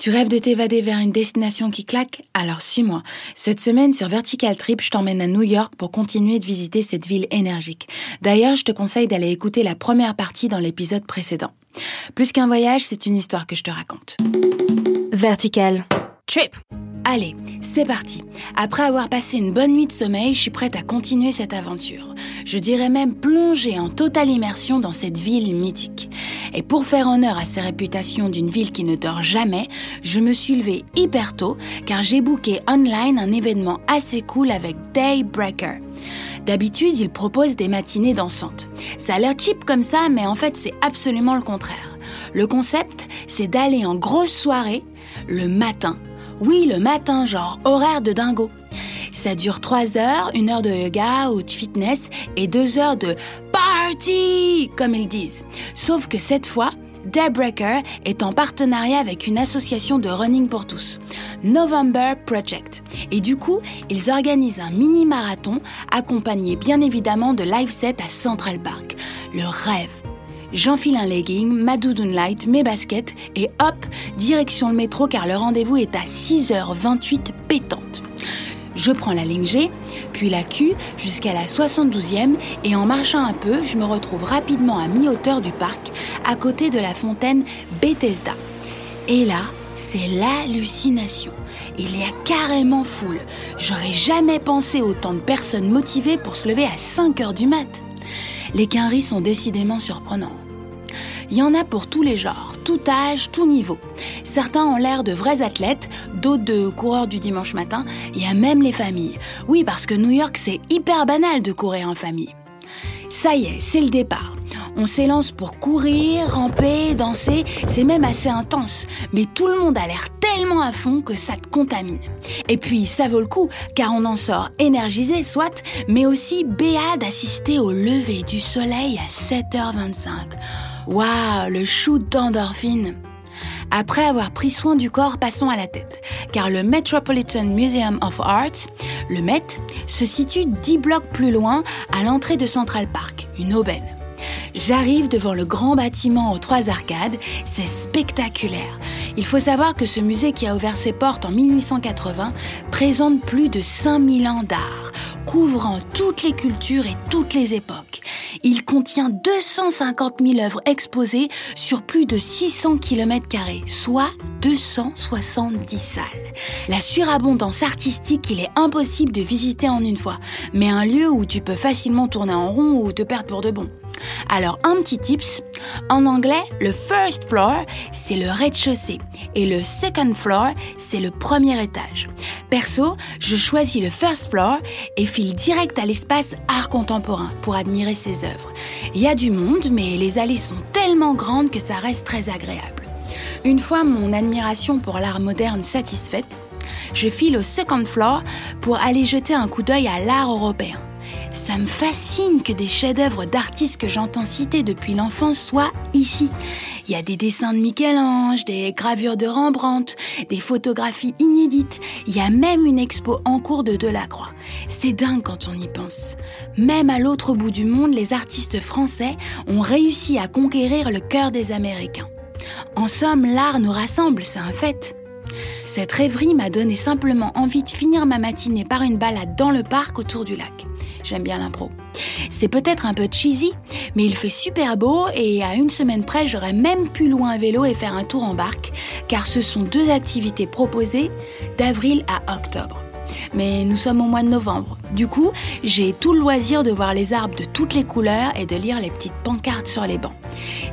Tu rêves de t'évader vers une destination qui claque? Alors suis-moi. Cette semaine sur Vertical Trip, je t'emmène à New York pour continuer de visiter cette ville énergique. D'ailleurs, je te conseille d'aller écouter la première partie dans l'épisode précédent. Plus qu'un voyage, c'est une histoire que je te raconte. Vertical Trip. Allez, c'est parti. Après avoir passé une bonne nuit de sommeil, je suis prête à continuer cette aventure. Je dirais même plonger en totale immersion dans cette ville mythique. Et pour faire honneur à sa réputation d'une ville qui ne dort jamais, je me suis levée hyper tôt car j'ai booké online un événement assez cool avec Daybreaker. D'habitude, il propose des matinées dansantes. Ça a l'air cheap comme ça, mais en fait, c'est absolument le contraire. Le concept, c'est d'aller en grosse soirée le matin oui, le matin, genre horaire de dingo. Ça dure 3 heures, une heure de yoga ou de fitness et 2 heures de party, comme ils disent. Sauf que cette fois, Daybreaker est en partenariat avec une association de running pour tous, November Project. Et du coup, ils organisent un mini-marathon accompagné bien évidemment de live set à Central Park. Le rêve. J'enfile un legging, ma doudoune light, mes baskets et hop, direction le métro car le rendez-vous est à 6h28 pétante. Je prends la ligne G, puis la Q jusqu'à la 72e et en marchant un peu, je me retrouve rapidement à mi-hauteur du parc, à côté de la fontaine Bethesda. Et là, c'est l'hallucination. Il y a carrément foule. J'aurais jamais pensé autant de personnes motivées pour se lever à 5 heures du mat. Les quinries sont décidément surprenants. Il y en a pour tous les genres, tout âge, tout niveau. Certains ont l'air de vrais athlètes, d'autres de coureurs du dimanche matin. Il y a même les familles. Oui, parce que New York, c'est hyper banal de courir en famille. Ça y est, c'est le départ. On s'élance pour courir, ramper, danser, c'est même assez intense. Mais tout le monde a l'air tellement à fond que ça te contamine. Et puis ça vaut le coup, car on en sort énergisé, soit, mais aussi béat d'assister au lever du soleil à 7h25. Waouh, le shoot d'endorphine après avoir pris soin du corps, passons à la tête, car le Metropolitan Museum of Art, le Met, se situe 10 blocs plus loin à l'entrée de Central Park, une aubaine. J'arrive devant le grand bâtiment aux trois arcades, c'est spectaculaire. Il faut savoir que ce musée qui a ouvert ses portes en 1880 présente plus de 5000 ans d'art, couvrant toutes les cultures et toutes les époques. Il contient 250 000 œuvres exposées sur plus de 600 km, soit 270 salles. La surabondance artistique, il est impossible de visiter en une fois, mais un lieu où tu peux facilement tourner en rond ou te perdre pour de bon. Alors, un petit tips. En anglais, le first floor, c'est le rez-de-chaussée et le second floor, c'est le premier étage. Perso, je choisis le first floor et file direct à l'espace art contemporain pour admirer ses œuvres. Il y a du monde, mais les allées sont tellement grandes que ça reste très agréable. Une fois mon admiration pour l'art moderne satisfaite, je file au second floor pour aller jeter un coup d'œil à l'art européen. Ça me fascine que des chefs-d'œuvre d'artistes que j'entends citer depuis l'enfance soient ici. Il y a des dessins de Michel-Ange, des gravures de Rembrandt, des photographies inédites. Il y a même une expo en cours de Delacroix. C'est dingue quand on y pense. Même à l'autre bout du monde, les artistes français ont réussi à conquérir le cœur des Américains. En somme, l'art nous rassemble, c'est un fait. Cette rêverie m'a donné simplement envie de finir ma matinée par une balade dans le parc autour du lac. J'aime bien l'impro. C'est peut-être un peu cheesy, mais il fait super beau et à une semaine près, j'aurais même pu louer un vélo et faire un tour en barque, car ce sont deux activités proposées d'avril à octobre. Mais nous sommes au mois de novembre. Du coup, j'ai tout le loisir de voir les arbres de toutes les couleurs et de lire les petites pancartes sur les bancs.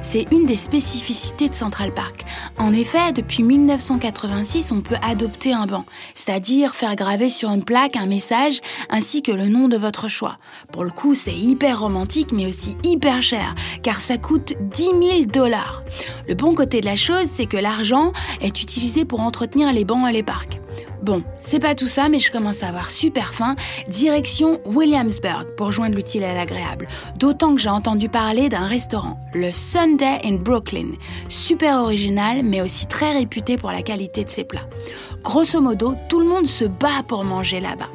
C'est une des spécificités de Central Park. En effet, depuis 1986, on peut adopter un banc, c'est-à-dire faire graver sur une plaque un message ainsi que le nom de votre choix. Pour le coup, c'est hyper romantique mais aussi hyper cher, car ça coûte 10 000 dollars. Le bon côté de la chose, c'est que l'argent est utilisé pour entretenir les bancs et les parcs. Bon, c'est pas tout ça, mais je commence à avoir super faim. Direction Williamsburg pour joindre l'utile à l'agréable. D'autant que j'ai entendu parler d'un restaurant, le Sunday in Brooklyn. Super original, mais aussi très réputé pour la qualité de ses plats. Grosso modo, tout le monde se bat pour manger là-bas.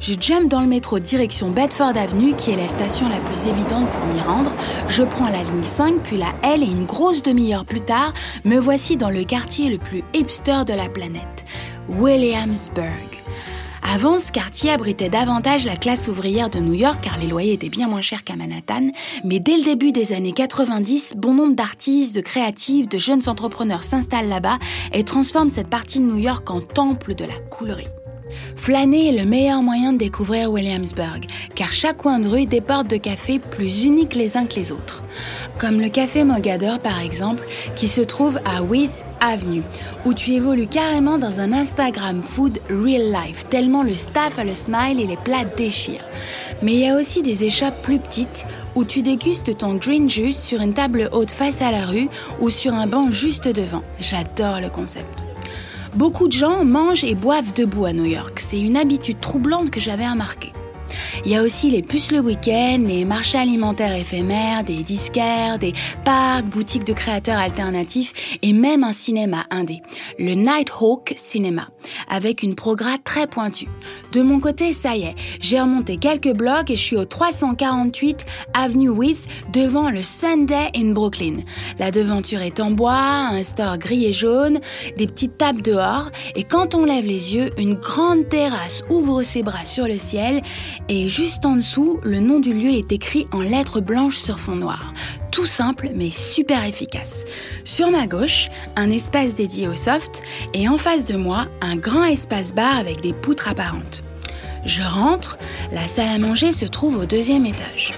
Je jump dans le métro direction Bedford Avenue, qui est la station la plus évidente pour m'y rendre. Je prends la ligne 5, puis la L, et une grosse demi-heure plus tard, me voici dans le quartier le plus hipster de la planète, Williamsburg. Avant, ce quartier abritait davantage la classe ouvrière de New York car les loyers étaient bien moins chers qu'à Manhattan. Mais dès le début des années 90, bon nombre d'artistes, de créatifs, de jeunes entrepreneurs s'installent là-bas et transforment cette partie de New York en temple de la coulerie. Flâner est le meilleur moyen de découvrir Williamsburg, car chaque coin de rue déporte de cafés plus uniques les uns que les autres. Comme le café Mogador par exemple, qui se trouve à With Avenue, où tu évolues carrément dans un Instagram food real life, tellement le staff a le smile et les plats déchirent. Mais il y a aussi des échoppes plus petites où tu dégustes ton green juice sur une table haute face à la rue ou sur un banc juste devant. J'adore le concept. Beaucoup de gens mangent et boivent debout à New York. C'est une habitude troublante que j'avais remarquée. Il y a aussi les puces le week-end, les marchés alimentaires éphémères, des disquaires, des parcs, boutiques de créateurs alternatifs et même un cinéma indé, le Nighthawk Cinema, avec une progra très pointue. De mon côté, ça y est, j'ai remonté quelques blocs et je suis au 348 Avenue With devant le Sunday in Brooklyn. La devanture est en bois, un store gris et jaune, des petites tables dehors et quand on lève les yeux, une grande terrasse ouvre ses bras sur le ciel et juste en dessous, le nom du lieu est écrit en lettres blanches sur fond noir. Tout simple mais super efficace. Sur ma gauche, un espace dédié au soft et en face de moi, un grand espace bar avec des poutres apparentes. Je rentre, la salle à manger se trouve au deuxième étage.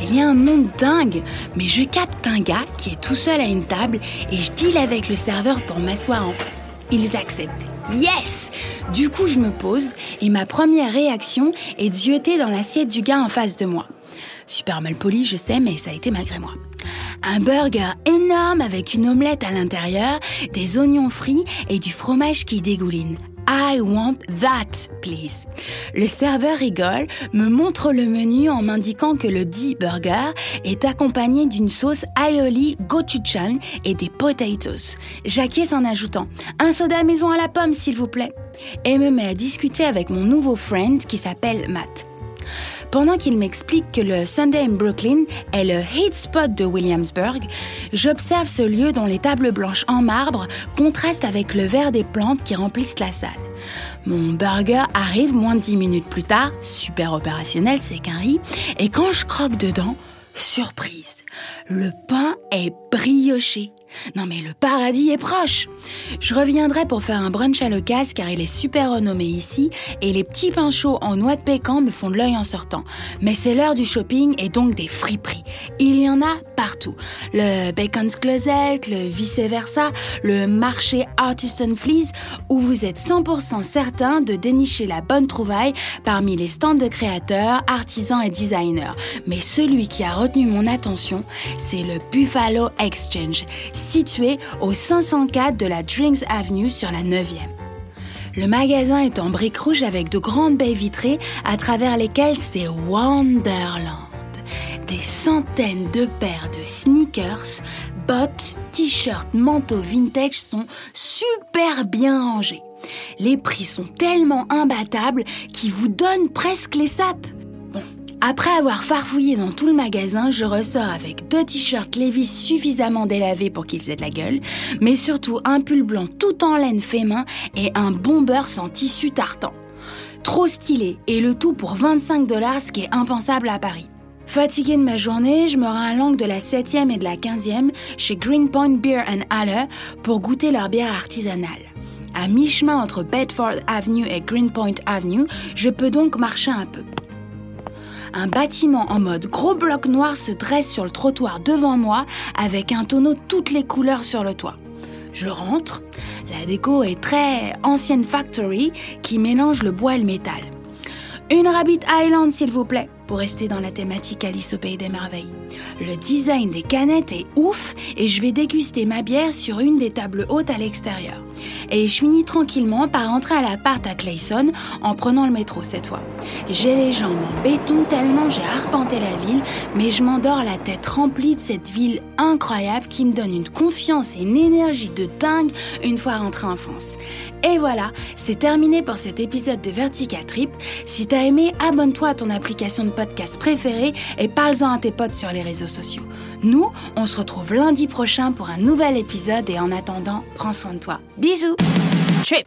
Il y a un monde dingue, mais je capte un gars qui est tout seul à une table et je deal avec le serveur pour m'asseoir en face. Ils acceptent. Yes Du coup, je me pose et ma première réaction est de jeter dans l'assiette du gars en face de moi. Super mal poli, je sais, mais ça a été malgré moi. Un burger énorme avec une omelette à l'intérieur, des oignons frits et du fromage qui dégouline. I want that, please. Le serveur rigole, me montre le menu en m'indiquant que le dit burger est accompagné d'une sauce aioli gochujang et des potatoes. J'acquiesce en ajoutant un soda maison à la pomme, s'il vous plaît, et me met à discuter avec mon nouveau friend qui s'appelle Matt pendant qu'il m'explique que le Sunday in Brooklyn est le hit spot de Williamsburg, j'observe ce lieu dont les tables blanches en marbre contrastent avec le vert des plantes qui remplissent la salle. Mon burger arrive moins de 10 minutes plus tard, super opérationnel, c'est qu'un riz, et quand je croque dedans, surprise, le pain est brioché. Non mais le paradis est proche. Je reviendrai pour faire un brunch à l'occasion car il est super renommé ici et les petits pains chauds en noix de pécan me font de l'œil en sortant. Mais c'est l'heure du shopping et donc des friperies. Il y en a partout. Le Bacon's Closet, le vice-versa, le marché Artisan Fleece où vous êtes 100% certain de dénicher la bonne trouvaille parmi les stands de créateurs, artisans et designers. Mais celui qui a retenu mon attention, c'est le Buffalo Exchange situé au 504 de la Drinks Avenue sur la 9e. Le magasin est en briques rouges avec de grandes baies vitrées à travers lesquelles c'est Wonderland. Des centaines de paires de sneakers, bottes, t-shirts, manteaux vintage sont super bien rangés. Les prix sont tellement imbattables qu'ils vous donnent presque les sapes. Après avoir farfouillé dans tout le magasin, je ressors avec deux t-shirts Levi's suffisamment délavés pour qu'ils aient de la gueule, mais surtout un pull blanc tout en laine fait main et un bomber sans tissu tartan. Trop stylé, et le tout pour 25 dollars, ce qui est impensable à Paris. Fatiguée de ma journée, je me rends à l'angle de la 7e et de la 15e chez Greenpoint Beer and Halle pour goûter leur bière artisanale. À mi-chemin entre Bedford Avenue et Greenpoint Avenue, je peux donc marcher un peu. Un bâtiment en mode gros bloc noir se dresse sur le trottoir devant moi avec un tonneau toutes les couleurs sur le toit. Je rentre. La déco est très ancienne factory qui mélange le bois et le métal. Une Rabbit Island, s'il vous plaît, pour rester dans la thématique Alice au Pays des Merveilles. Le design des canettes est ouf et je vais déguster ma bière sur une des tables hautes à l'extérieur. Et je finis tranquillement par rentrer à l'appart à Clayson en prenant le métro cette fois. J'ai les jambes en béton tellement j'ai arpenté la ville, mais je m'endors la tête remplie de cette ville incroyable qui me donne une confiance et une énergie de dingue une fois rentrée en France. Et voilà, c'est terminé pour cet épisode de Vertical Trip. Si t'as aimé, abonne-toi à ton application de podcast préférée et parle-en à tes potes sur les réseaux sociaux. Nous, on se retrouve lundi prochain pour un nouvel épisode et en attendant, prends soin de toi. Bisous Trip.